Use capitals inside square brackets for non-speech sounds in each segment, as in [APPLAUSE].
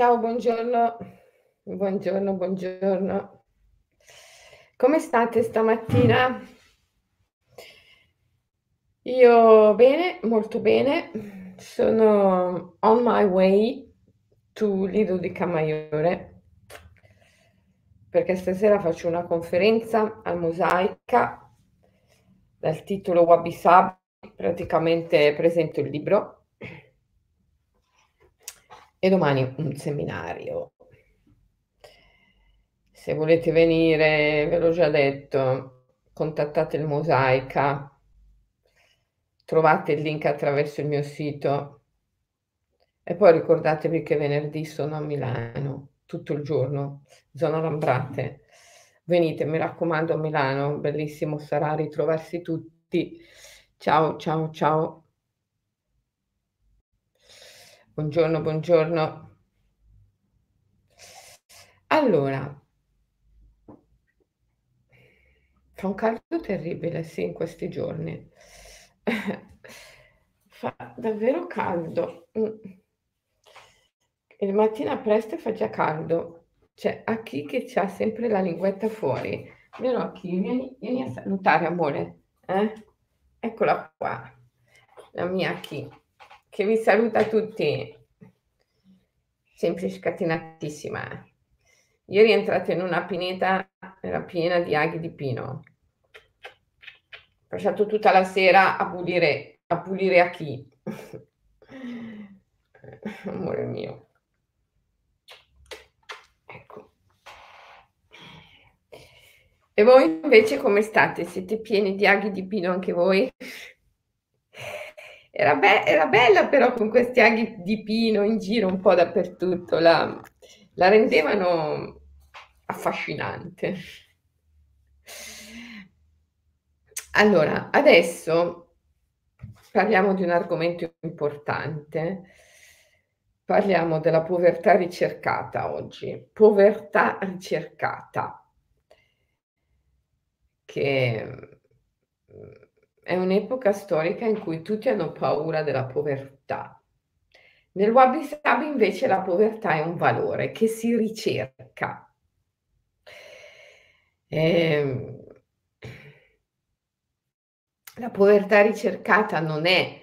Ciao, buongiorno. Buongiorno, buongiorno. Come state stamattina? Io bene, molto bene. Sono on my way to Lido di Camaiore perché stasera faccio una conferenza al Mosaica dal titolo Wabi Sabi, praticamente presento il libro e domani un seminario. Se volete venire, ve l'ho già detto, contattate il Mosaica, trovate il link attraverso il mio sito e poi ricordatevi che venerdì sono a Milano tutto il giorno, zona Lambrate. Venite, mi raccomando, a Milano, bellissimo sarà ritrovarsi tutti. Ciao, ciao, ciao. Buongiorno, buongiorno. Allora, fa un caldo terribile, sì, in questi giorni. [LAUGHS] fa davvero caldo. Mm. Il mattina presto fa già caldo. Cioè, a chi che ha sempre la linguetta fuori? Vero a chi? Vieni, vieni a salutare, amore. Eh? Eccola qua, la mia chi che vi saluta tutti. Sempre scatenatissima. Ieri è entrata in una pineta, era piena di aghi di pino. Ho passato tutta la sera a pulire, a pulire a chi? [LAUGHS] Amore mio. Ecco. E voi invece come state? Siete pieni di aghi di pino anche voi? Era, be- era, bella però con questi aghi di pino in giro un po' dappertutto, la, la rendevano affascinante. Allora, adesso parliamo di un argomento importante. Parliamo della povertà ricercata oggi. Povertà ricercata, che è un'epoca storica in cui tutti hanno paura della povertà. Nel Wabi Sabi invece la povertà è un valore che si ricerca. Eh, la povertà ricercata non è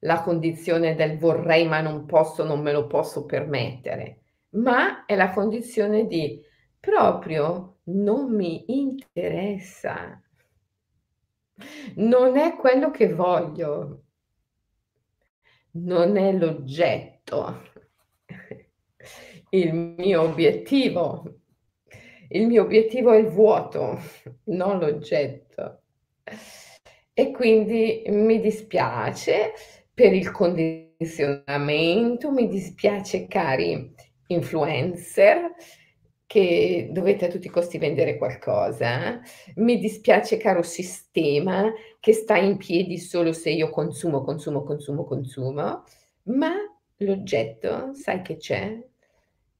la condizione del vorrei ma non posso, non me lo posso permettere, ma è la condizione di proprio non mi interessa non è quello che voglio, non è l'oggetto, il mio obiettivo. Il mio obiettivo è il vuoto, non l'oggetto. E quindi mi dispiace per il condizionamento, mi dispiace cari influencer, che dovete a tutti i costi vendere qualcosa. Mi dispiace, caro sistema, che sta in piedi solo se io consumo, consumo, consumo, consumo, ma l'oggetto, sai che c'è?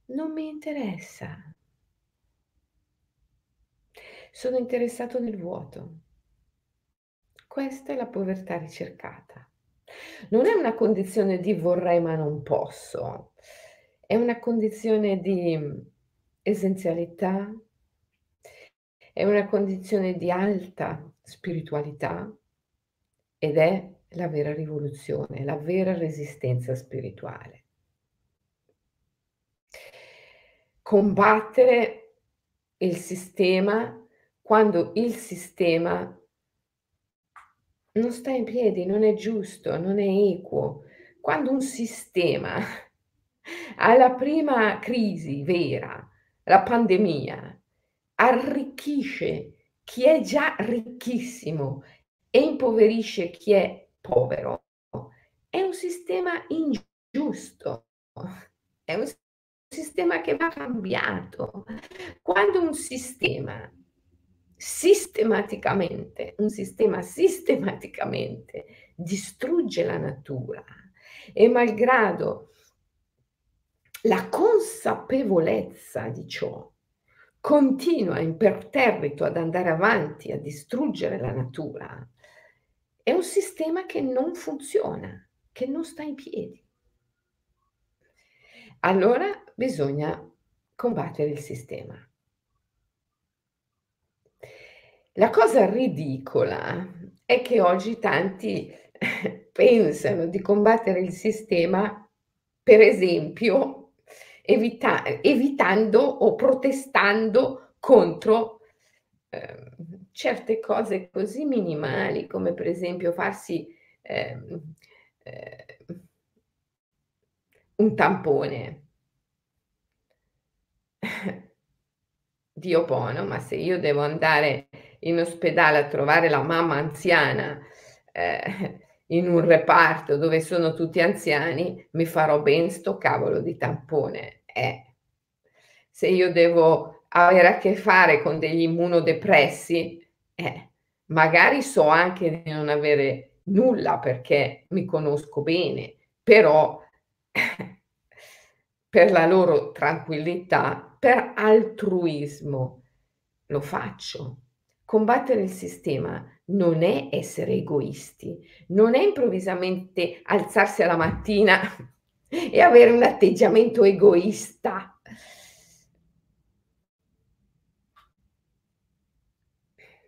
Non mi interessa. Sono interessato nel vuoto. Questa è la povertà ricercata. Non è una condizione di vorrei ma non posso, è una condizione di essenzialità, è una condizione di alta spiritualità ed è la vera rivoluzione, la vera resistenza spirituale. Combattere il sistema quando il sistema non sta in piedi, non è giusto, non è equo. Quando un sistema [LAUGHS] alla prima crisi vera la pandemia arricchisce chi è già ricchissimo e impoverisce chi è povero, è un sistema ingiusto, è un sistema che va cambiato. Quando un sistema sistematicamente, un sistema sistematicamente distrugge la natura e malgrado la consapevolezza di ciò continua imperterrito ad andare avanti, a distruggere la natura, è un sistema che non funziona, che non sta in piedi. Allora bisogna combattere il sistema. La cosa ridicola è che oggi tanti [LAUGHS] pensano di combattere il sistema, per esempio, evita- evitando o protestando contro eh, certe cose così minimali come per esempio farsi eh, eh, un tampone. Dio buono, ma se io devo andare in ospedale a trovare la mamma anziana eh, in un reparto dove sono tutti anziani, mi farò ben sto cavolo di tampone. Eh. Se io devo avere a che fare con degli immunodepressi, eh, magari so anche di non avere nulla perché mi conosco bene, però [LAUGHS] per la loro tranquillità, per altruismo lo faccio. Combattere il sistema non è essere egoisti, non è improvvisamente alzarsi alla mattina [LAUGHS] e avere un atteggiamento egoista.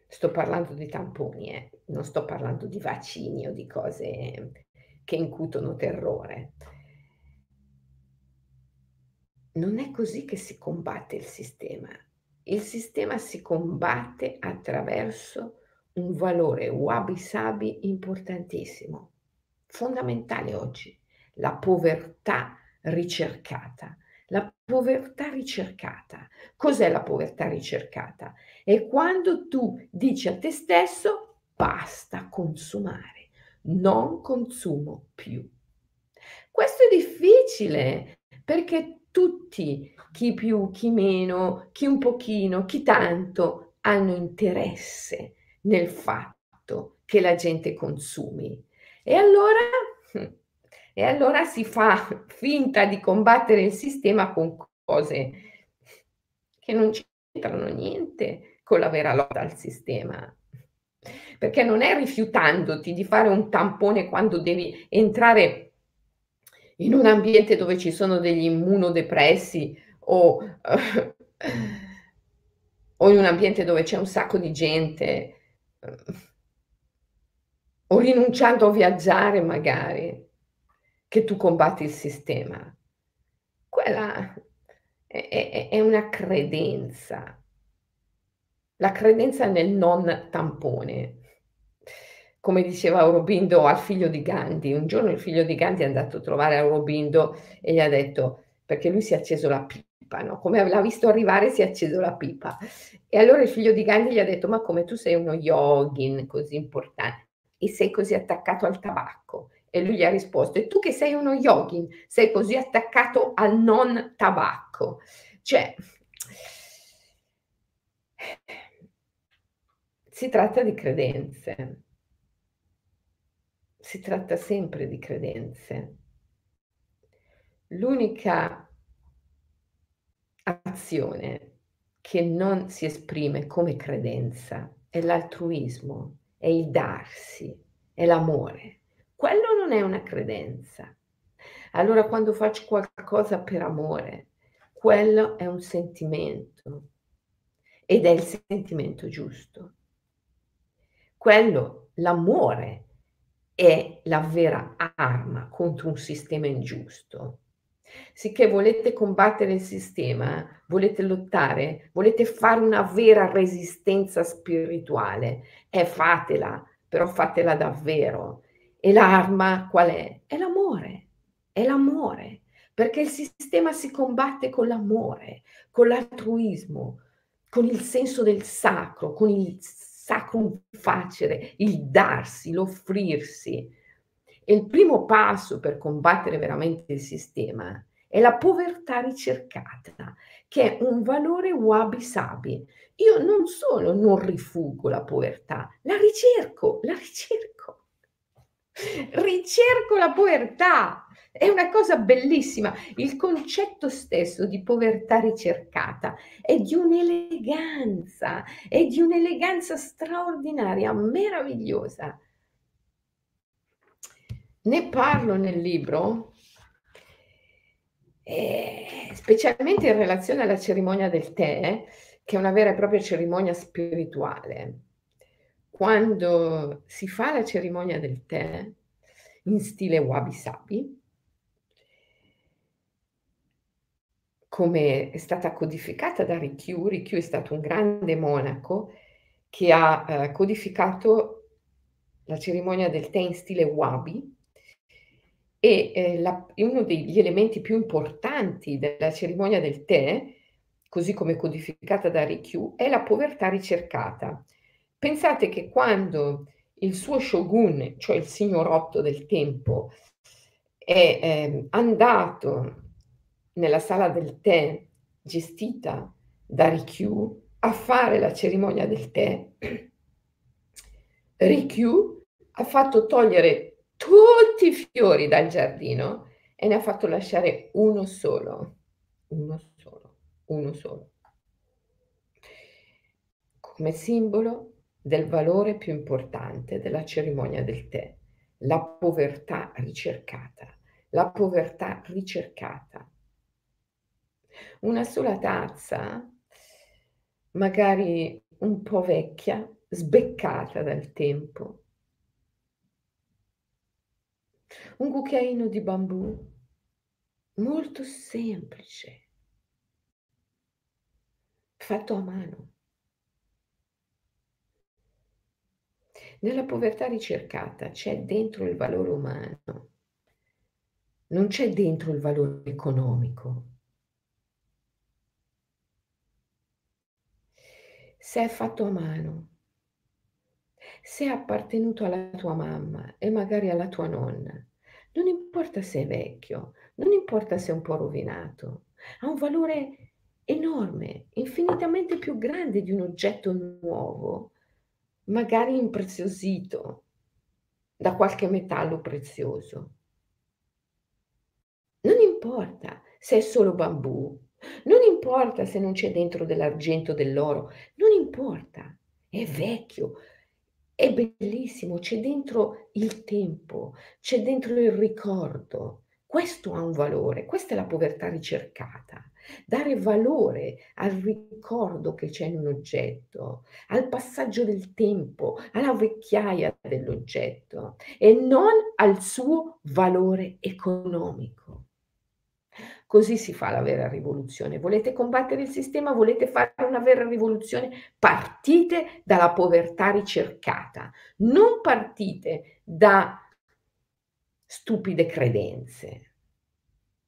Sto parlando di tamponi, eh. non sto parlando di vaccini o di cose che incutono terrore. Non è così che si combatte il sistema. Il sistema si combatte attraverso un valore wabi-sabi importantissimo, fondamentale oggi, la povertà ricercata. La povertà ricercata. Cos'è la povertà ricercata? È quando tu dici a te stesso basta consumare, non consumo più. Questo è difficile perché tutti, chi più, chi meno, chi un pochino, chi tanto, hanno interesse nel fatto che la gente consumi. E allora, [LAUGHS] e allora si fa [LAUGHS] finta di combattere il sistema con cose che non c'entrano niente con la vera lotta al sistema. Perché non è rifiutandoti di fare un tampone quando devi entrare in un ambiente dove ci sono degli immunodepressi o, uh, [LAUGHS] o in un ambiente dove c'è un sacco di gente o rinunciando a viaggiare magari, che tu combatti il sistema. Quella è, è, è una credenza, la credenza nel non tampone. Come diceva Aurobindo al figlio di Gandhi, un giorno il figlio di Gandhi è andato a trovare Aurobindo e gli ha detto, perché lui si è acceso la pipa, no? Come l'ha visto arrivare si è acceso la pipa. E allora il figlio di Gandhi gli ha detto, ma come tu sei uno yogin così importante e sei così attaccato al tabacco? E lui gli ha risposto, e tu che sei uno yogin, sei così attaccato al non tabacco? Cioè, si tratta di credenze. Si tratta sempre di credenze. L'unica azione che non si esprime come credenza è l'altruismo, è il darsi, è l'amore. Quello non è una credenza. Allora quando faccio qualcosa per amore, quello è un sentimento ed è il sentimento giusto. Quello, l'amore, è la vera arma contro un sistema ingiusto Sicché volete combattere il sistema, volete lottare, volete fare una vera resistenza spirituale, e eh, fatela, però fatela davvero. E l'arma qual è? È l'amore, è l'amore, perché il sistema si combatte con l'amore, con l'altruismo, con il senso del sacro, con il sacro facere, il darsi, l'offrirsi. E il primo passo per combattere veramente il sistema è la povertà ricercata, che è un valore wabi-sabi. Io non solo non rifugo la povertà, la ricerco, la ricerco. Ricerco la povertà. È una cosa bellissima. Il concetto stesso di povertà ricercata è di un'eleganza, è di un'eleganza straordinaria, meravigliosa. Ne parlo nel libro. Eh, specialmente in relazione alla cerimonia del tè, che è una vera e propria cerimonia spirituale. Quando si fa la cerimonia del tè in stile wabi sabi, come è stata codificata da Rikyu, Rikyu è stato un grande monaco che ha eh, codificato la cerimonia del tè in stile wabi e eh, la, uno degli elementi più importanti della cerimonia del tè, così come codificata da Rikyu, è la povertà ricercata. Pensate che quando il suo shogun, cioè il signorotto del tempo, è eh, andato nella sala del tè gestita da Rikyu a fare la cerimonia del tè, [CLEARS THROAT] Rikyu ha fatto togliere tutti i fiori dal giardino e ne ha fatto lasciare uno solo, uno solo, uno solo, come simbolo del valore più importante della cerimonia del tè, la povertà ricercata, la povertà ricercata. Una sola tazza, magari un po' vecchia, sbeccata dal tempo, un cucchiaino di bambù molto semplice, fatto a mano. Nella povertà ricercata c'è dentro il valore umano, non c'è dentro il valore economico. Se è fatto a mano, se è appartenuto alla tua mamma e magari alla tua nonna, non importa se è vecchio, non importa se è un po' rovinato, ha un valore enorme, infinitamente più grande di un oggetto nuovo, magari impreziosito da qualche metallo prezioso. Non importa se è solo bambù, non importa se non c'è dentro dell'argento o dell'oro, non importa, è vecchio, è bellissimo, c'è dentro il tempo, c'è dentro il ricordo. Questo ha un valore, questa è la povertà ricercata. Dare valore al ricordo che c'è in un oggetto, al passaggio del tempo, alla vecchiaia dell'oggetto e non al suo valore economico. Così si fa la vera rivoluzione. Volete combattere il sistema? Volete fare una vera rivoluzione? Partite dalla povertà ricercata, non partite da stupide credenze.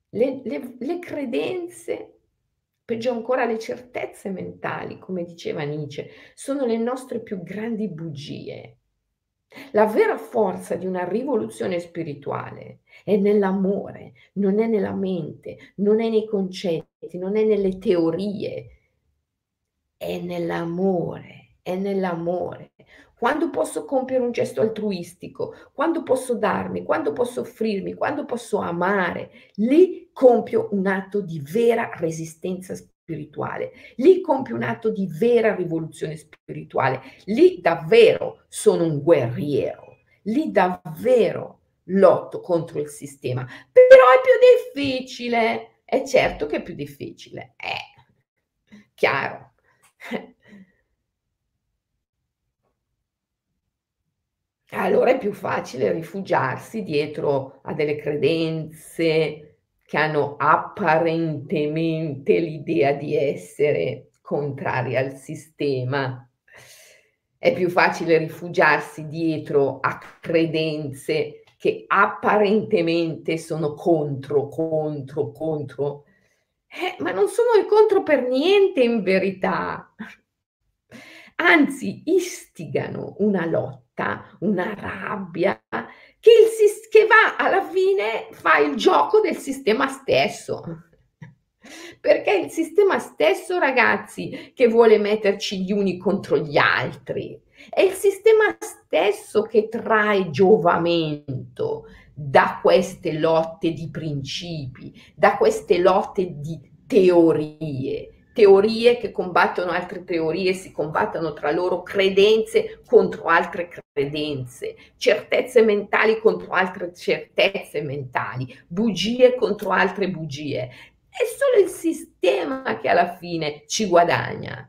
Le, le, le credenze, peggio ancora le certezze mentali, come diceva Nietzsche, sono le nostre più grandi bugie. La vera forza di una rivoluzione spirituale è nell'amore, non è nella mente, non è nei concetti, non è nelle teorie, è nell'amore, è nell'amore. Quando posso compiere un gesto altruistico, quando posso darmi, quando posso offrirmi, quando posso amare, lì compio un atto di vera resistenza spirituale spirituale, lì compie un atto di vera rivoluzione spirituale, lì davvero sono un guerriero, lì davvero lotto contro il sistema, però è più difficile, è certo che è più difficile, è chiaro. Allora è più facile rifugiarsi dietro a delle credenze, che hanno apparentemente l'idea di essere contrari al sistema. È più facile rifugiarsi dietro a credenze che apparentemente sono contro, contro, contro, eh, ma non sono contro per niente in verità. Anzi, istigano una lotta, una rabbia alla fine, fa il gioco del sistema stesso. Perché è il sistema stesso, ragazzi, che vuole metterci gli uni contro gli altri. È il sistema stesso che trae giovamento da queste lotte di principi, da queste lotte di teorie teorie che combattono altre teorie, si combattono tra loro credenze contro altre credenze, certezze mentali contro altre certezze mentali, bugie contro altre bugie. è solo il sistema che alla fine ci guadagna.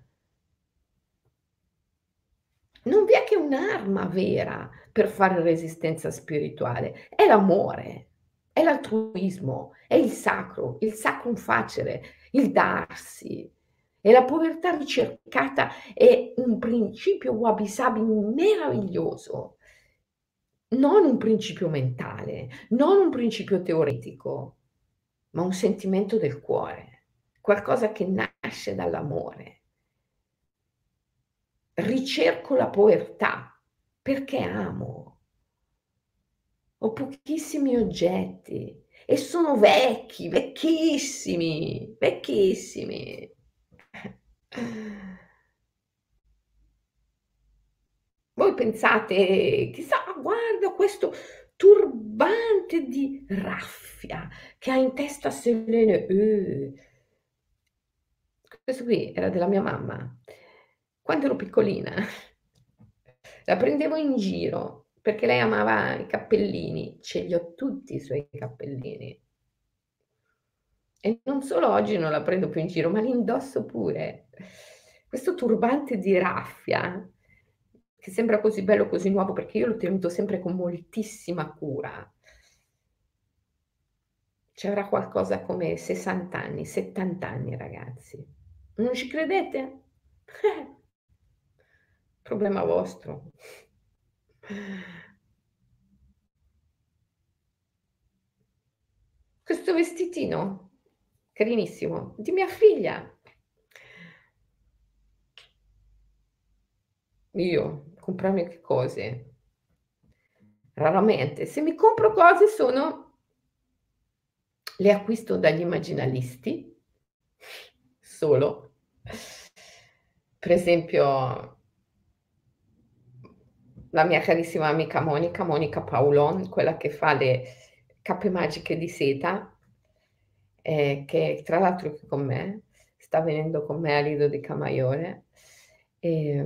Non vi è che un'arma vera per fare resistenza spirituale, è l'amore, è l'altruismo, è il sacro, il sacrum facere, il darsi. E la povertà ricercata è un principio wabi sabi meraviglioso, non un principio mentale, non un principio teoretico, ma un sentimento del cuore, qualcosa che nasce dall'amore. Ricerco la povertà perché amo. Ho pochissimi oggetti e sono vecchi, vecchissimi, vecchissimi. Voi pensate, chissà, guarda questo turbante di raffia che ha in testa Selene. Uh. Questo qui era della mia mamma. Quando ero piccolina, la prendevo in giro perché lei amava i cappellini. Ce li ho tutti i suoi cappellini. E non solo oggi non la prendo più in giro, ma li indosso pure. Questo turbante di raffia che sembra così bello, così nuovo, perché io l'ho tenuto sempre con moltissima cura. C'era qualcosa come 60 anni, 70 anni, ragazzi. Non ci credete? problema vostro. Questo vestitino, carinissimo, di mia figlia. Io comprarmi che cose? Raramente. Se mi compro cose sono, le acquisto dagli immaginalisti, solo. Per esempio, la mia carissima amica Monica, Monica Paolon, quella che fa le cappe magiche di seta, eh, che tra l'altro è con me, sta venendo con me a Lido di Camaiore. E,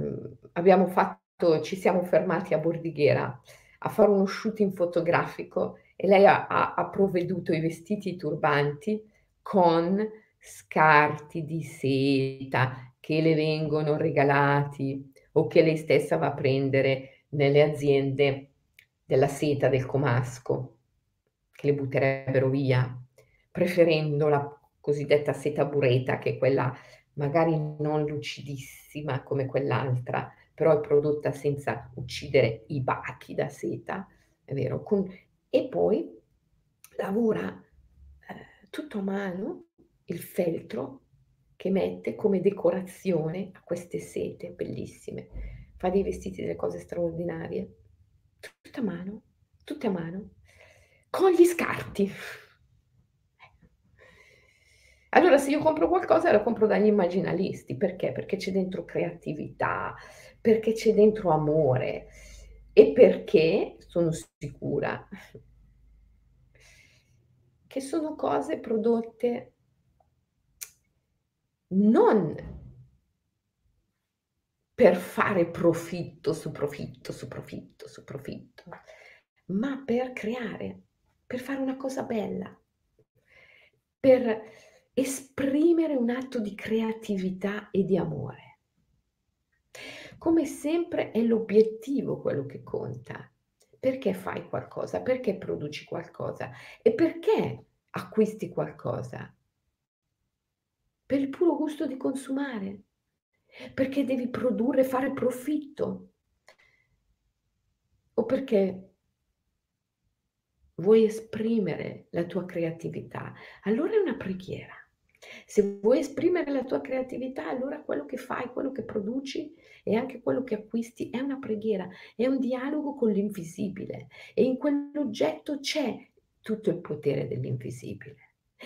abbiamo fatto ci siamo fermati a Bordighera a fare uno shooting fotografico e lei ha, ha, ha provveduto i vestiti turbanti con scarti di seta che le vengono regalati o che lei stessa va a prendere nelle aziende della seta del comasco che le butterebbero via, preferendo la cosiddetta seta bureta che è quella magari non lucidissima come quell'altra, però è prodotta senza uccidere i bachi da seta, è vero, con, e poi lavora eh, tutto a mano il feltro che mette come decorazione a queste sete bellissime. Fa dei vestiti, delle cose straordinarie, tutte a mano, tutte a mano, con gli scarti. Allora, se io compro qualcosa, lo compro dagli immaginalisti. Perché? Perché c'è dentro creatività, perché c'è dentro amore e perché sono sicura che sono cose prodotte non per fare profitto su profitto su profitto su profitto, ma per creare, per fare una cosa bella, per esprimere un atto di creatività e di amore. Come sempre è l'obiettivo quello che conta. Perché fai qualcosa? Perché produci qualcosa? E perché acquisti qualcosa? Per il puro gusto di consumare? Perché devi produrre, fare profitto? O perché vuoi esprimere la tua creatività? Allora è una preghiera. Se vuoi esprimere la tua creatività, allora quello che fai, quello che produci e anche quello che acquisti è una preghiera, è un dialogo con l'invisibile e in quell'oggetto c'è tutto il potere dell'invisibile.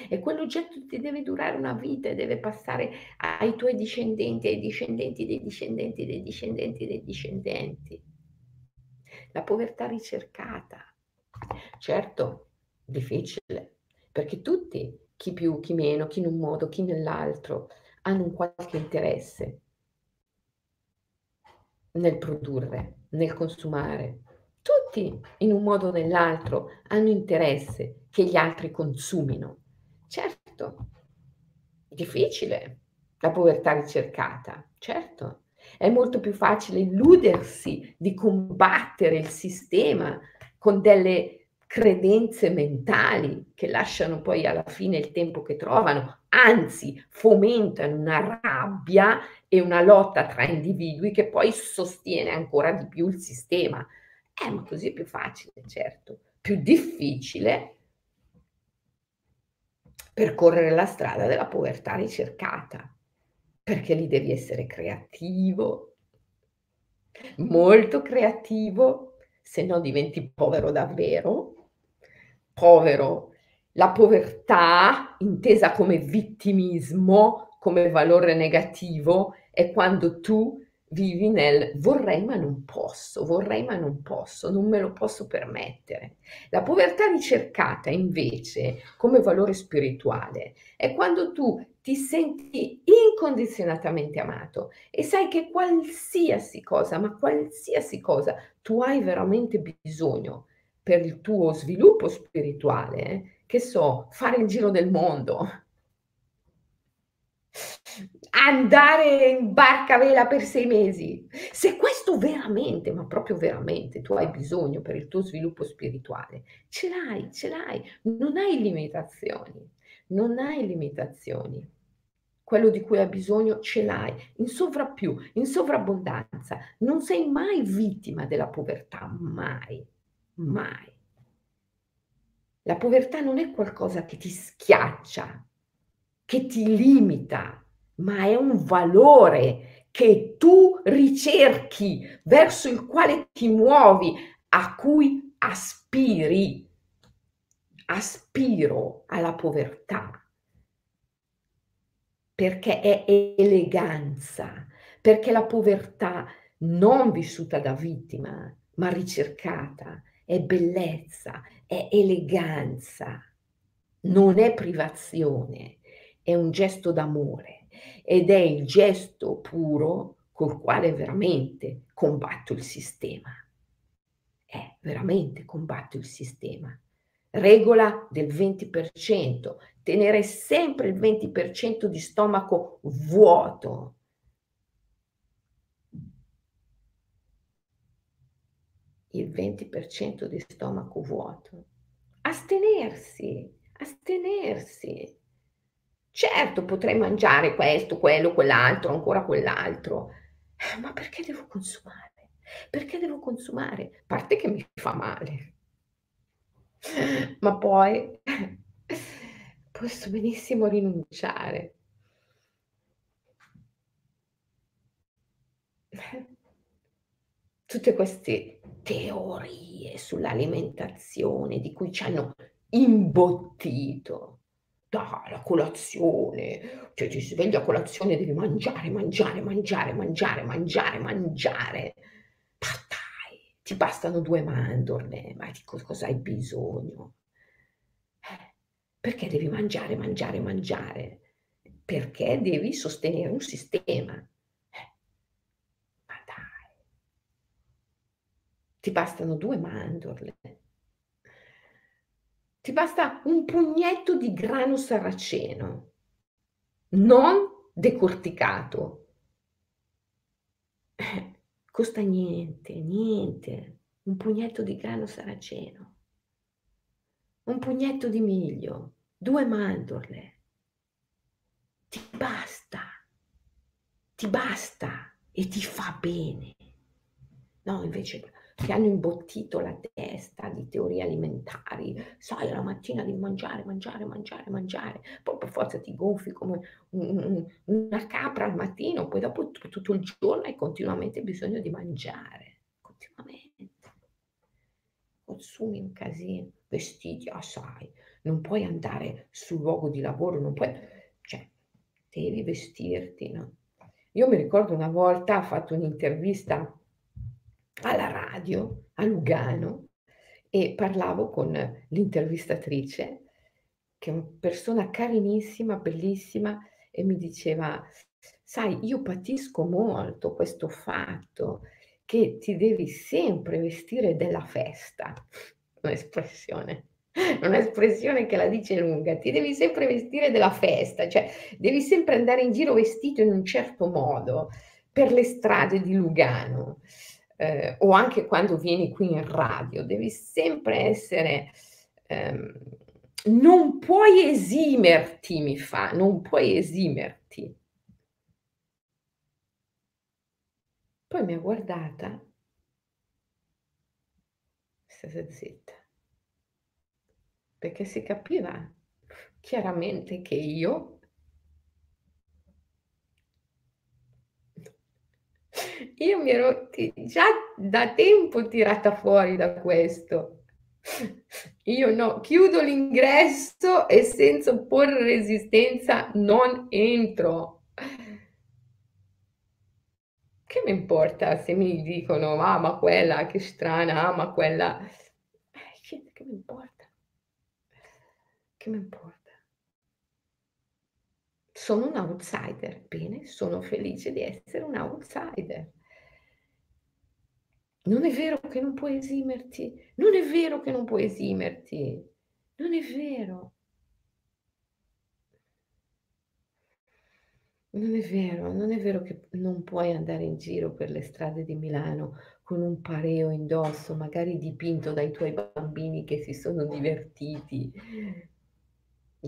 E quell'oggetto ti deve durare una vita e deve passare ai tuoi discendenti, ai discendenti dei discendenti dei discendenti dei discendenti. La povertà ricercata. Certo, difficile, perché tutti chi più, chi meno, chi in un modo, chi nell'altro, hanno un qualche interesse nel produrre, nel consumare. Tutti in un modo o nell'altro hanno interesse che gli altri consumino. Certo, difficile, la povertà ricercata, certo. È molto più facile illudersi di combattere il sistema con delle credenze mentali che lasciano poi alla fine il tempo che trovano, anzi fomentano una rabbia e una lotta tra individui che poi sostiene ancora di più il sistema. Eh, ma così è più facile, certo. Più difficile percorrere la strada della povertà ricercata, perché lì devi essere creativo, molto creativo, se no diventi povero davvero povero. La povertà, intesa come vittimismo, come valore negativo, è quando tu vivi nel vorrei ma non posso, vorrei ma non posso, non me lo posso permettere. La povertà ricercata invece come valore spirituale è quando tu ti senti incondizionatamente amato e sai che qualsiasi cosa, ma qualsiasi cosa tu hai veramente bisogno, per il tuo sviluppo spirituale, che so, fare il giro del mondo, andare in barca a vela per sei mesi. Se questo veramente, ma proprio veramente, tu hai bisogno per il tuo sviluppo spirituale, ce l'hai, ce l'hai, non hai limitazioni, non hai limitazioni. Quello di cui hai bisogno ce l'hai in sovrappiù, in sovrabbondanza. Non sei mai vittima della povertà, mai mai. La povertà non è qualcosa che ti schiaccia, che ti limita, ma è un valore che tu ricerchi, verso il quale ti muovi, a cui aspiri. Aspiro alla povertà perché è eleganza, perché la povertà non vissuta da vittima, ma ricercata, è bellezza, è eleganza, non è privazione, è un gesto d'amore ed è il gesto puro col quale veramente combatto il sistema. È veramente combatto il sistema. Regola del 20%, tenere sempre il 20% di stomaco vuoto il 20% di stomaco vuoto. Astenersi, astenersi. Certo, potrei mangiare questo, quello, quell'altro, ancora quell'altro, ma perché devo consumare? Perché devo consumare? A parte che mi fa male, ma poi [LAUGHS] posso benissimo rinunciare. Tutte queste teorie sull'alimentazione di cui ci hanno imbottito. Dai, la colazione, cioè ti svegli a colazione devi mangiare, mangiare, mangiare, mangiare, mangiare, mangiare. Ma dai, ti bastano due mandorle, ma di cosa hai bisogno? Eh, perché devi mangiare, mangiare, mangiare? Perché devi sostenere un sistema ti bastano due mandorle, ti basta un pugnetto di grano saraceno, non decorticato. Eh, costa niente, niente, un pugnetto di grano saraceno, un pugnetto di miglio, due mandorle. Ti basta, ti basta e ti fa bene. No, invece che hanno imbottito la testa di teorie alimentari. Sai, la mattina devi mangiare, mangiare, mangiare, mangiare. Poi per forza ti gonfi come un, una capra al mattino, poi dopo tutto il giorno hai continuamente bisogno di mangiare. Continuamente. Consumi un casino, vestiti assai. Non puoi andare sul luogo di lavoro, non puoi... Cioè, devi vestirti, no? Io mi ricordo una volta, ho fatto un'intervista alla radio a Lugano e parlavo con l'intervistatrice, che è una persona carinissima, bellissima, e mi diceva, sai, io patisco molto questo fatto che ti devi sempre vestire della festa, un'espressione. Un'espressione che la dice lunga. Ti devi sempre vestire della festa, cioè devi sempre andare in giro vestito in un certo modo per le strade di Lugano, ehm, o anche quando vieni qui in radio, devi sempre essere ehm, non puoi esimerti, mi fa, non puoi esimerti. Poi mi ha guardata stata zitta. Perché si capiva chiaramente che io io mi ero già da tempo tirata fuori da questo. Io no, chiudo l'ingresso e senza opporre resistenza non entro. Che mi importa se mi dicono: "Ah, ma quella che strana, ah, ma quella" eh, che mi importa? Che mi importa? Sono un outsider, bene, sono felice di essere un outsider. Non è vero che non puoi esimerti, non è vero che non puoi esimerti, non è vero. Non è vero, non è vero che non puoi andare in giro per le strade di Milano con un pareo indosso, magari dipinto dai tuoi bambini che si sono divertiti,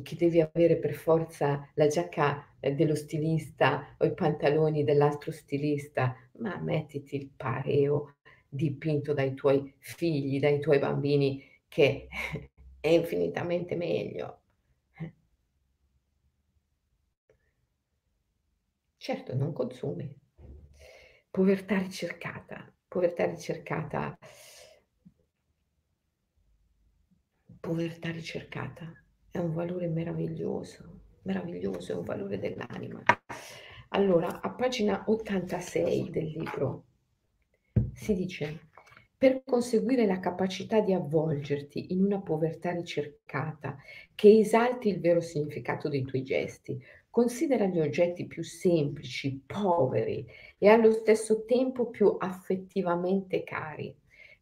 che devi avere per forza la giacca, ehm, dello stilista o i pantaloni dell'altro stilista, ma mettiti il pareo dipinto dai tuoi figli, dai tuoi bambini, che [LAUGHS] è infinitamente meglio. Eh. Certo, non consumi. Povertà ricercata, povertà ricercata povertà ricercata è un valore meraviglioso, meraviglioso, è un valore dell'anima. Allora, a pagina 86 del libro si dice: "Per conseguire la capacità di avvolgerti in una povertà ricercata che esalti il vero significato dei tuoi gesti, considera gli oggetti più semplici, poveri e allo stesso tempo più affettivamente cari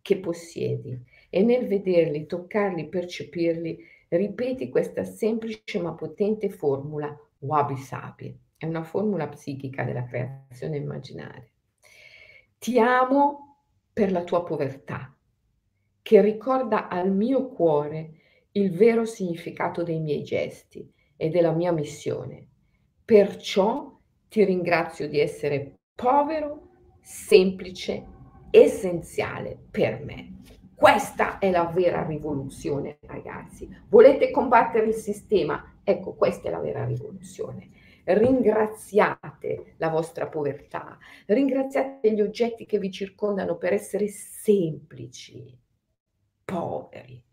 che possiedi e nel vederli, toccarli, percepirli, ripeti questa semplice ma potente formula wabi sabi. È una formula psichica della creazione immaginaria. Ti amo per la tua povertà, che ricorda al mio cuore il vero significato dei miei gesti e della mia missione. Perciò ti ringrazio di essere povero, semplice, essenziale per me. Questa è la vera rivoluzione, ragazzi. Volete combattere il sistema? Ecco, questa è la vera rivoluzione ringraziate la vostra povertà, ringraziate gli oggetti che vi circondano per essere semplici, poveri.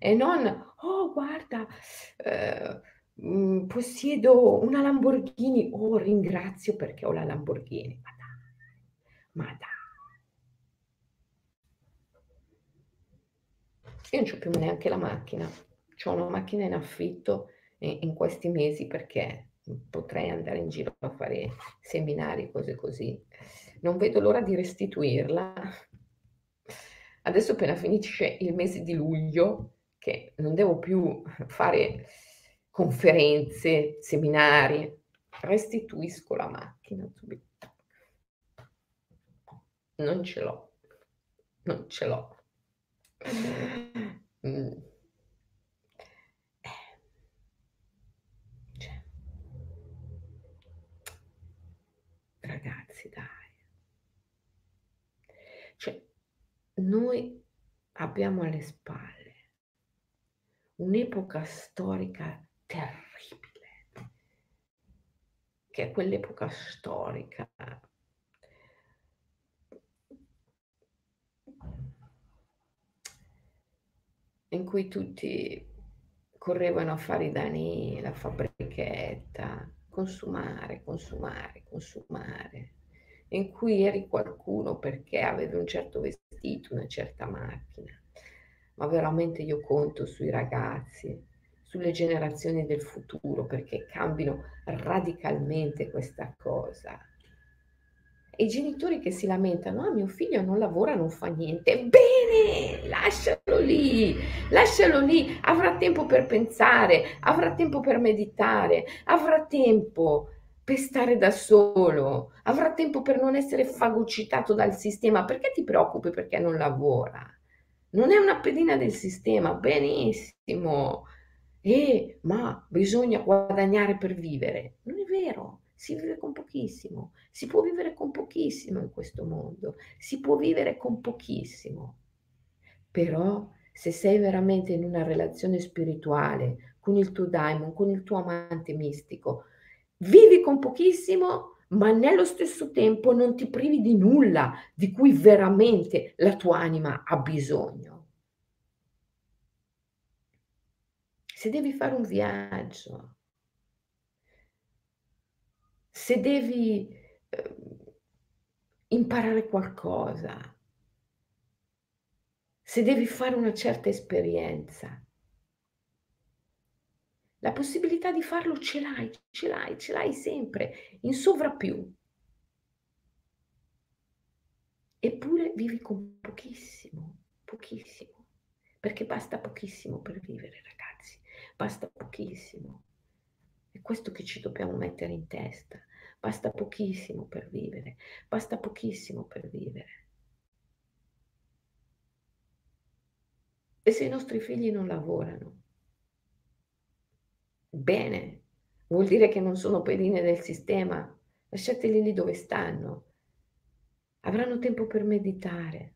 E non, oh guarda, eh, mm, possiedo una Lamborghini, oh ringrazio perché ho la Lamborghini. Ma dai, ma dai. Io non ho più neanche la macchina, ho una macchina in affitto in questi mesi perché potrei andare in giro a fare seminari, cose così. Non vedo l'ora di restituirla. Adesso appena finisce il mese di luglio, che non devo più fare conferenze, seminari, restituisco la macchina subito. Non ce l'ho, non ce l'ho. Mm. ragazzi, dai. Cioè, noi abbiamo alle spalle un'epoca storica terribile, che è quell'epoca storica in cui tutti correvano a fare i danni, la fabbrichetta, consumare, consumare, consumare, in cui eri qualcuno perché avevi un certo vestito, una certa macchina. Ma veramente io conto sui ragazzi, sulle generazioni del futuro perché cambino radicalmente questa cosa. I genitori che si lamentano, ah mio figlio non lavora, non fa niente, bene, lascialo lì, lascialo lì, avrà tempo per pensare, avrà tempo per meditare, avrà tempo per stare da solo, avrà tempo per non essere fagocitato dal sistema, perché ti preoccupi perché non lavora? Non è una pedina del sistema, benissimo. Eh, ma bisogna guadagnare per vivere. Non è vero, si vive con pochissimo. Si può vivere con pochissimo in questo mondo. Si può vivere con pochissimo. Però se sei veramente in una relazione spirituale con il tuo daimon, con il tuo amante mistico, vivi con pochissimo, ma nello stesso tempo non ti privi di nulla di cui veramente la tua anima ha bisogno. Se devi fare un viaggio, se devi eh, imparare qualcosa, se devi fare una certa esperienza, la possibilità di farlo ce l'hai, ce l'hai, ce l'hai sempre, in sovrappiù. Eppure vivi con pochissimo, pochissimo, perché basta pochissimo per vivere, ragazzi, basta pochissimo. È questo che ci dobbiamo mettere in testa. Basta pochissimo per vivere, basta pochissimo per vivere. E se i nostri figli non lavorano, Bene, vuol dire che non sono pedine del sistema. Lasciateli lì dove stanno. Avranno tempo per meditare.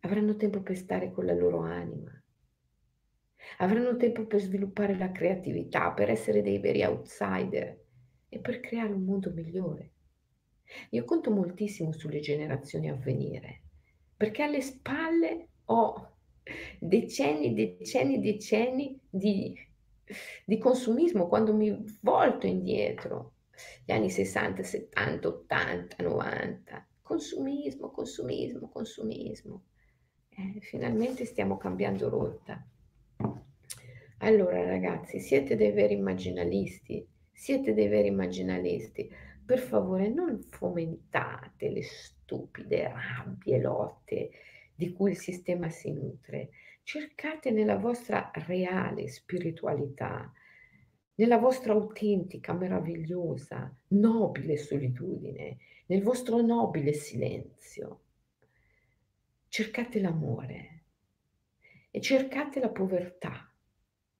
Avranno tempo per stare con la loro anima. Avranno tempo per sviluppare la creatività, per essere dei veri outsider e per creare un mondo migliore. Io conto moltissimo sulle generazioni a venire, perché alle spalle ho decenni, decenni, decenni di di consumismo quando mi volto indietro, gli anni 60, 70, 80, 90, consumismo, consumismo, consumismo. Eh, finalmente stiamo cambiando rotta. Allora ragazzi, siete dei veri immaginalisti, siete dei veri immaginalisti. Per favore non fomentate le stupide rabbie, lotte di cui il sistema si nutre cercate nella vostra reale spiritualità, nella vostra autentica, meravigliosa, nobile solitudine, nel vostro nobile silenzio. Cercate l'amore e cercate la povertà,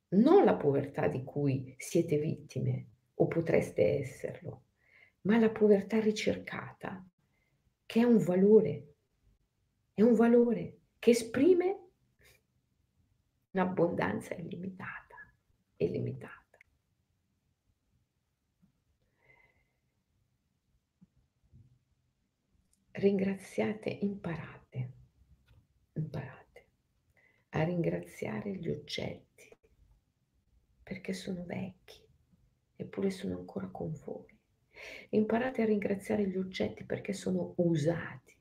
non la povertà di cui siete vittime o potreste esserlo, ma la povertà ricercata, che è un valore, è un valore che esprime un'abbondanza illimitata, illimitata. Ringraziate, imparate, imparate a ringraziare gli oggetti perché sono vecchi eppure sono ancora con voi. Imparate a ringraziare gli oggetti perché sono usati.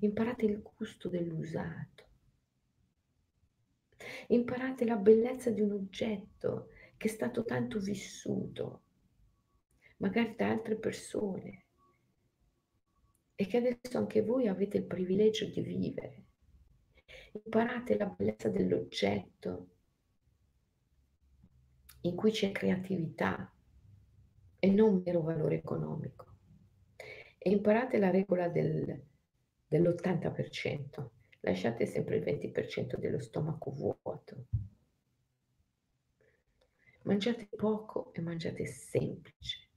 Imparate il gusto dell'usato Imparate la bellezza di un oggetto che è stato tanto vissuto, magari da altre persone, e che adesso anche voi avete il privilegio di vivere. Imparate la bellezza dell'oggetto in cui c'è creatività e non mero valore economico. E imparate la regola del, dell'80% lasciate sempre il 20% dello stomaco vuoto. Mangiate poco e mangiate semplice.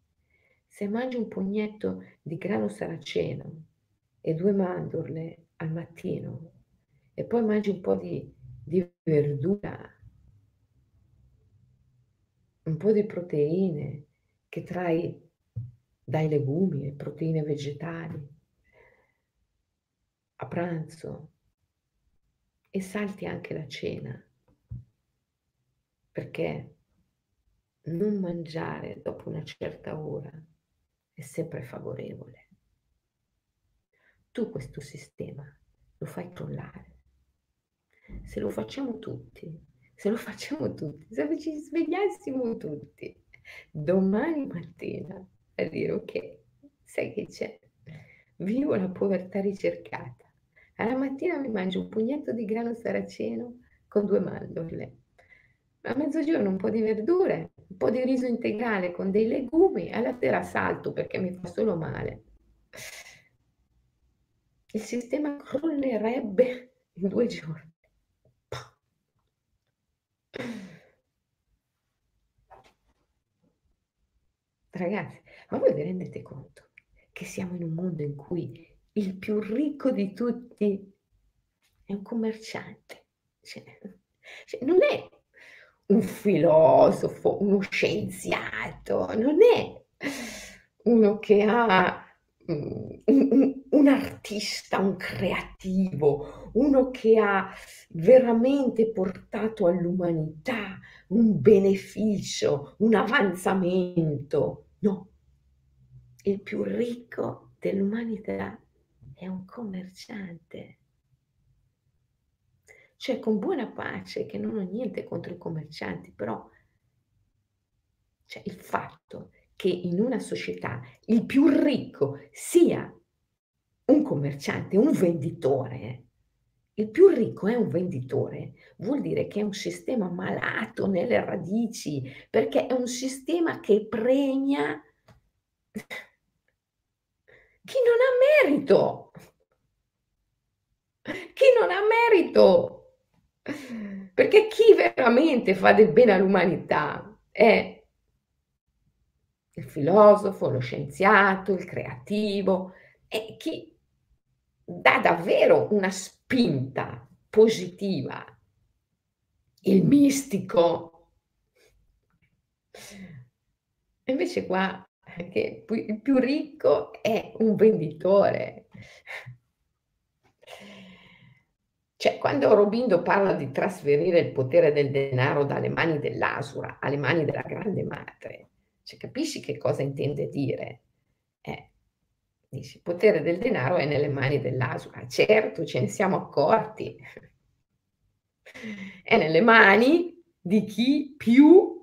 Se mangi un pugnetto di grano saraceno e due mandorle al mattino e poi mangi un po' di, di verdura, un po' di proteine che trai dai legumi e proteine vegetali a pranzo e salti anche la cena, perché non mangiare dopo una certa ora è sempre favorevole. Tu questo sistema lo fai crollare. Se lo facciamo tutti, se lo facciamo tutti, se ci svegliassimo tutti, domani mattina a dire ok, sai che c'è? Vivo la povertà ricercata. Alla mattina mi mangio un pugnetto di grano saraceno con due mandorle. A mezzogiorno un po' di verdure, un po' di riso integrale con dei legumi, alla sera salto perché mi fa solo male. Il sistema crollerebbe in due giorni. Ragazzi, ma voi vi rendete conto che siamo in un mondo in cui il più ricco di tutti è un commerciante? Cioè, cioè non è un filosofo, uno scienziato, non è uno che ha un, un, un, artista, un creativo, uno che ha veramente portato all'umanità un beneficio, un avanzamento. No, il più ricco dell'umanità è un commerciante. Cioè, con buona pace, che non ho niente contro i commercianti, però cioè, il fatto che in una società il più ricco sia un commerciante, un venditore, il più ricco è un venditore, vuol dire che è un sistema malato nelle radici, perché è un sistema che premia chi non ha merito. Chi non ha merito. Perché chi veramente fa del bene all'umanità è il filosofo, lo scienziato, il creativo, e chi dà davvero una spinta positiva, il mistico. Invece qua che il più ricco è un venditore. Cioè, quando Robindo parla di trasferire il potere del denaro dalle mani dell'Asura alle mani della grande madre, cioè, capisci che cosa intende dire? Eh, dici, il potere del denaro è nelle mani dell'Asura. Certo, ce ne siamo accorti. È nelle mani di chi più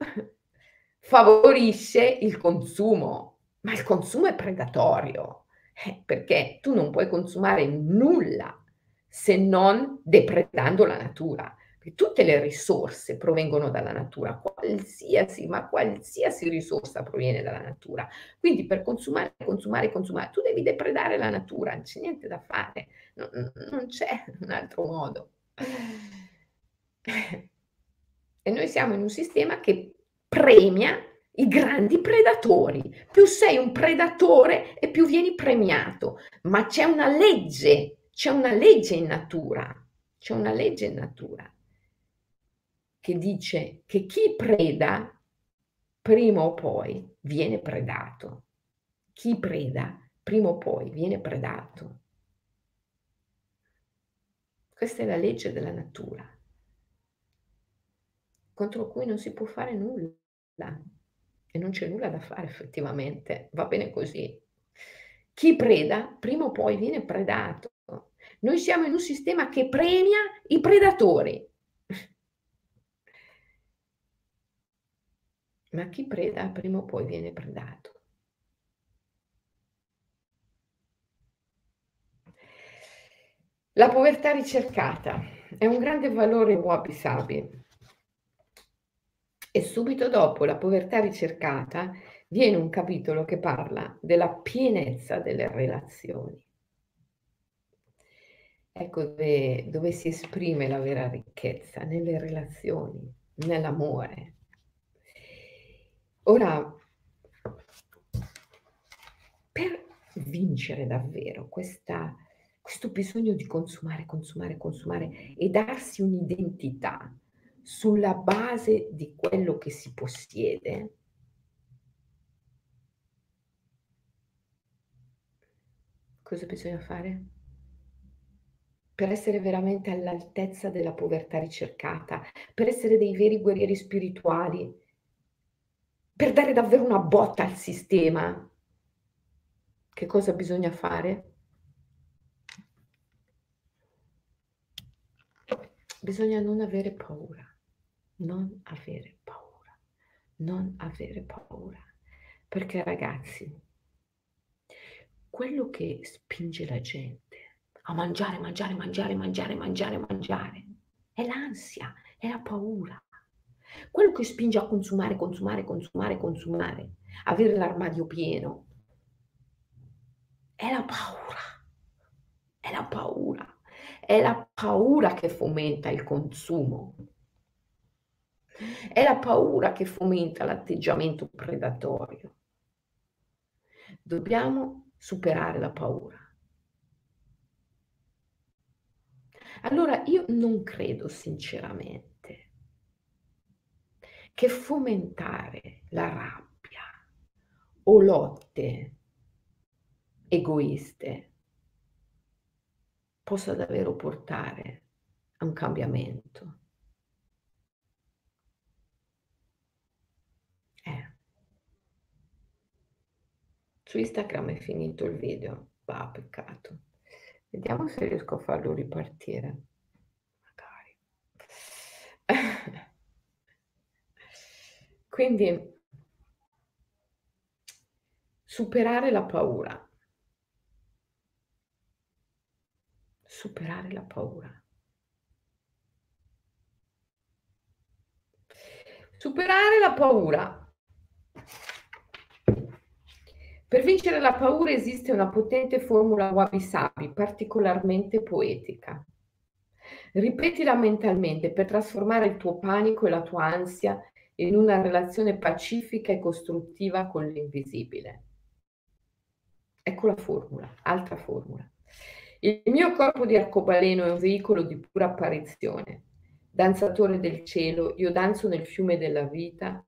favorisce il consumo, ma il consumo è predatorio, eh, perché tu non puoi consumare nulla se non depredando la natura tutte le risorse provengono dalla natura, qualsiasi, ma qualsiasi risorsa proviene dalla natura. Quindi per consumare, consumare, consumare, tu devi depredare la natura, non c'è niente da fare, non, non c'è un altro modo. E noi siamo in un sistema che premia i grandi predatori. Più sei un predatore e più vieni premiato. Ma c'è una legge, c'è una legge in natura, c'è una legge in natura che dice che chi preda prima o poi viene predato. Chi preda prima o poi viene predato. Questa è la legge della natura, contro cui non si può fare nulla e non c'è nulla da fare effettivamente, va bene così. Chi preda prima o poi viene predato. Noi siamo in un sistema che premia i predatori ma chi preda prima o poi viene predato. La povertà ricercata è un grande valore wabi sabi e subito dopo la povertà ricercata viene un capitolo che parla della pienezza delle relazioni. Ecco dove, dove si esprime la vera ricchezza, nelle relazioni, nell'amore, Ora, per vincere davvero questa, questo bisogno di consumare, consumare, consumare e darsi un'identità sulla base di quello che si possiede, cosa bisogna fare? Per essere veramente all'altezza della povertà ricercata, per essere dei veri guerrieri spirituali, per dare davvero una botta al sistema, che cosa bisogna fare? Bisogna non avere paura, non avere paura, non avere paura, perché ragazzi, quello che spinge la gente a mangiare, mangiare, mangiare, mangiare, mangiare, mangiare, è l'ansia, è la paura. Quello che spinge a consumare, consumare, consumare, consumare, avere l'armadio pieno, è la paura. È la paura. È la paura che fomenta il consumo. È la paura che fomenta l'atteggiamento predatorio. Dobbiamo superare la paura. Allora io non credo sinceramente che fomentare la rabbia o lotte egoiste possa davvero portare a un cambiamento. Eh. Su Instagram è finito il video, va, peccato. Vediamo se riesco a farlo ripartire. Magari. Quindi superare la paura. superare la paura. Superare la paura. Per vincere la paura esiste una potente formula wabi sabi, particolarmente poetica. Ripetila mentalmente per trasformare il tuo panico e la tua ansia in una relazione pacifica e costruttiva con l'invisibile. Ecco la formula, altra formula. Il mio corpo di arcobaleno è un veicolo di pura apparizione. Danzatore del cielo, io danzo nel fiume della vita,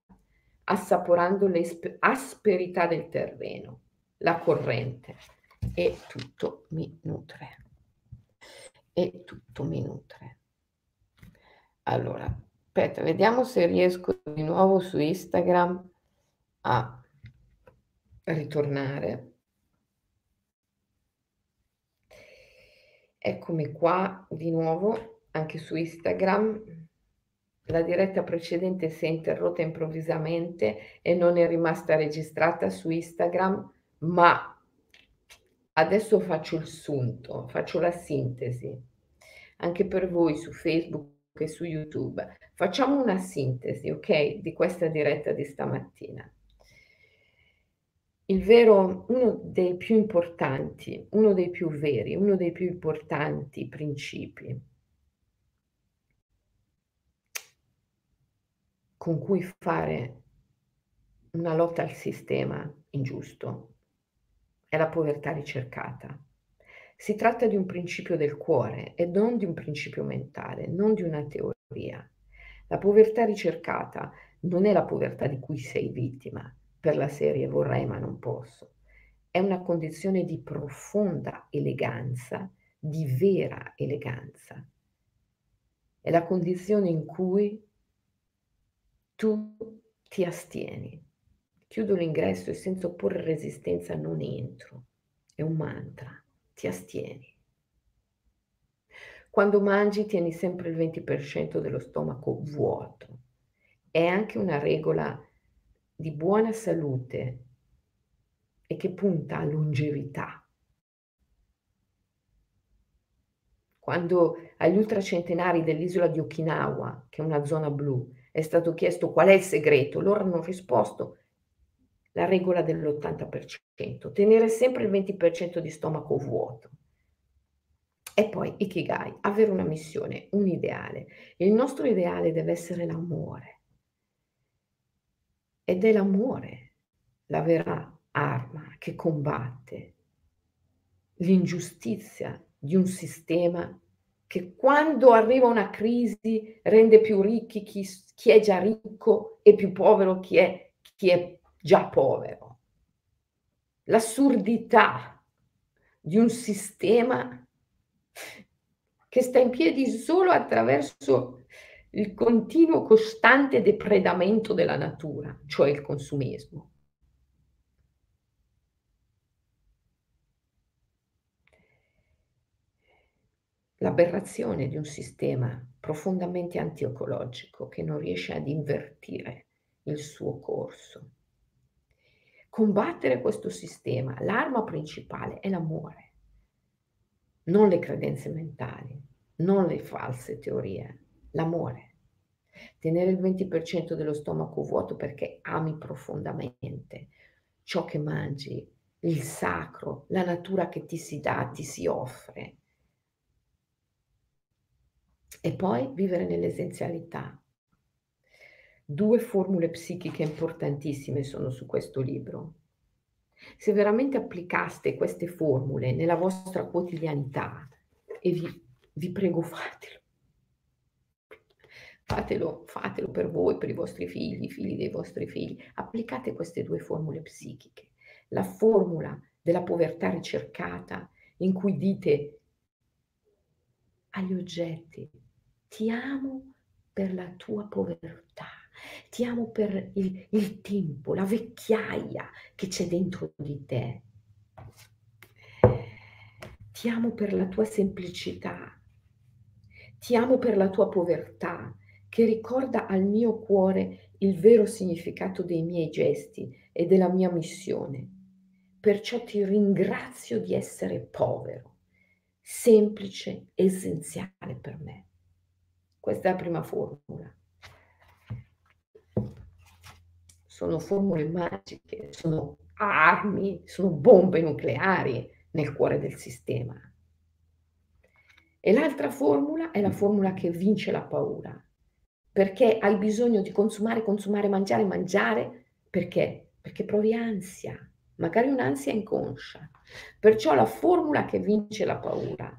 assaporando l'asperità del terreno, la corrente, e tutto mi nutre. E tutto mi nutre. Allora, aspetta, vediamo se riesco di nuovo su Instagram a ritornare. Eccomi qua di nuovo anche su Instagram. La diretta precedente si è interrotta improvvisamente e non è rimasta registrata su Instagram, ma adesso faccio il sunto, faccio la sintesi. Anche per voi su Facebook e su YouTube. Facciamo una sintesi, ok, di questa diretta di stamattina il vero, uno dei più importanti, uno dei più veri, uno dei più importanti principi con cui fare una lotta al sistema ingiusto è la povertà ricercata. Si tratta di un principio del cuore e non di un principio mentale, non di una teoria. La povertà ricercata non è la povertà di cui sei vittima, per la serie vorrei ma non posso. È una condizione di profonda eleganza, di vera eleganza. È la condizione in cui tu ti astieni. Chiudo l'ingresso e senza opporre resistenza non entro. È un mantra. Ti astieni. Quando mangi tieni sempre il 20% dello stomaco vuoto. È anche una regola di buona salute e che punta a longevità. Quando agli ultracentenari dell'isola di Okinawa, che è una zona blu, è stato chiesto qual è il segreto, loro hanno risposto la regola dell'80%, tenere sempre il 20% di stomaco vuoto. E poi Ikigai, avere una missione, un ideale. Il nostro ideale deve essere l'amore. Ed è l'amore la vera arma che combatte l'ingiustizia di un sistema che quando arriva una crisi rende più ricchi chi, chi è già ricco e più povero chi è, chi è già povero. L'assurdità di un sistema che sta in piedi solo attraverso il continuo costante depredamento della natura, cioè il consumismo. L'aberrazione di un sistema profondamente antiecologico che non riesce ad invertire il suo corso. Combattere questo sistema, l'arma principale è l'amore, non le credenze mentali, non le false teorie, l'amore. Tenere il 20% dello stomaco vuoto perché ami profondamente ciò che mangi, il sacro, la natura che ti si dà, ti si offre. E poi vivere nell'essenzialità. Due formule psichiche importantissime sono su questo libro. Se veramente applicaste queste formule nella vostra quotidianità, e vi, vi prego fatelo, Fatelo, fatelo per voi, per i vostri figli, i figli dei vostri figli. Applicate queste due formule psichiche. La formula della povertà ricercata, in cui dite agli oggetti, ti amo per la tua povertà, ti amo per il, il tempo, la vecchiaia che c'è dentro di te. Ti amo per la tua semplicità, ti amo per la tua povertà, che ricorda al mio cuore il vero significato dei miei gesti e della mia missione. Perciò ti ringrazio di essere povero, semplice, essenziale per me. Questa è la prima formula. Sono formule magiche, sono armi, sono bombe nucleari nel cuore del sistema. E l'altra formula è la formula che vince la paura perché hai bisogno di consumare, consumare, mangiare, mangiare, perché? Perché provi ansia, magari un'ansia inconscia. Perciò la formula che vince la paura,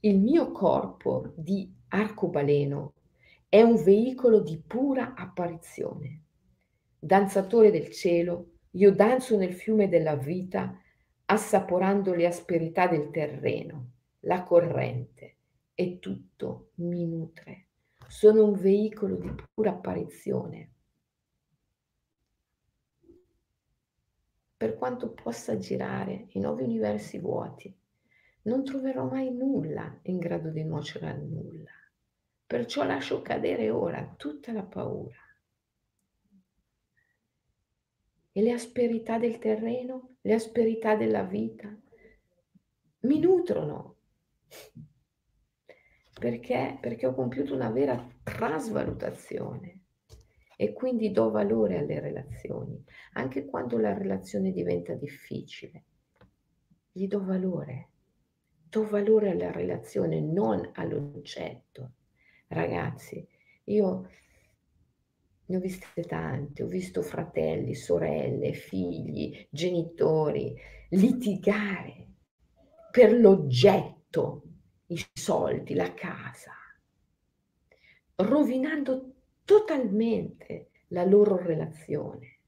il mio corpo di arcobaleno è un veicolo di pura apparizione. Danzatore del cielo, io danzo nel fiume della vita, assaporando le asperità del terreno, la corrente, e tutto mi nutre sono un veicolo di pura apparizione. Per quanto possa girare in nuovi universi vuoti, non troverò mai nulla in grado di nuocere al nulla. Perciò lascio cadere ora tutta la paura. E le asperità del terreno, le asperità della vita, mi nutrono perché? Perché ho compiuto una vera trasvalutazione e quindi do valore alle relazioni, anche quando la relazione diventa difficile. Gli do valore, do valore alla relazione, non all'oggetto. Ragazzi, io ne ho viste tante, ho visto fratelli, sorelle, figli, genitori litigare per l'oggetto i soldi, la casa, rovinando totalmente la loro relazione.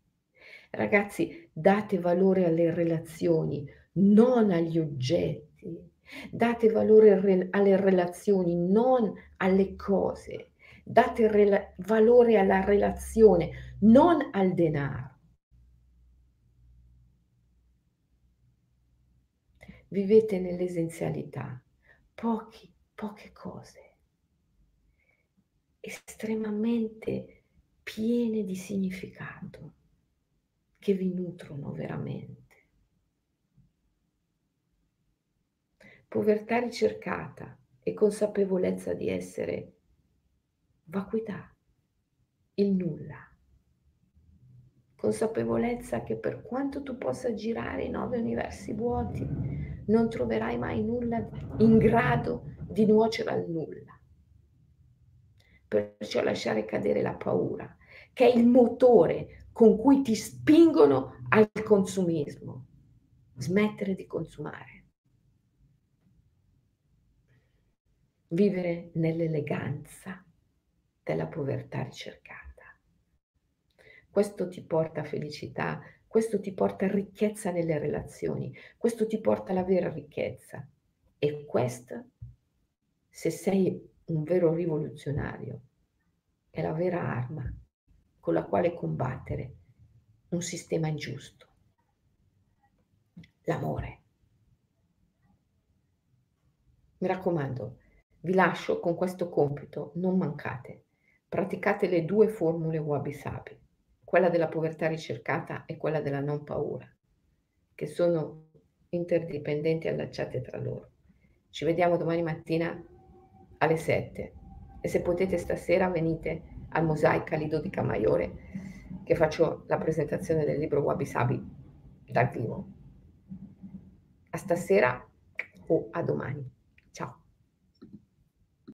Ragazzi, date valore alle relazioni, non agli oggetti. Date valore alle relazioni, non alle cose. Date rela- valore alla relazione, non al denaro. Vivete nell'essenzialità pochi, poche cose, estremamente piene di significato, che vi nutrono veramente. Povertà ricercata e consapevolezza di essere vacuità, il nulla. Consapevolezza che per quanto tu possa girare in nove universi vuoti, non troverai mai nulla in grado di nuocere al nulla. Perciò lasciare cadere la paura, che è il motore con cui ti spingono al consumismo. Smettere di consumare. Vivere nell'eleganza della povertà ricercata. Questo ti porta a felicità, questo ti porta ricchezza nelle relazioni, questo ti porta alla vera ricchezza. E questa, se sei un vero rivoluzionario, è la vera arma con la quale combattere un sistema ingiusto. L'amore. Mi raccomando, vi lascio con questo compito, non mancate. Praticate le due formule Wabi Sabi quella della povertà ricercata e quella della non paura, che sono interdipendenti e allacciate tra loro. Ci vediamo domani mattina alle 7 e se potete stasera venite al Mosaica Lido di Camaiore che faccio la presentazione del libro Wabi Sabi dal vivo. A stasera o a domani.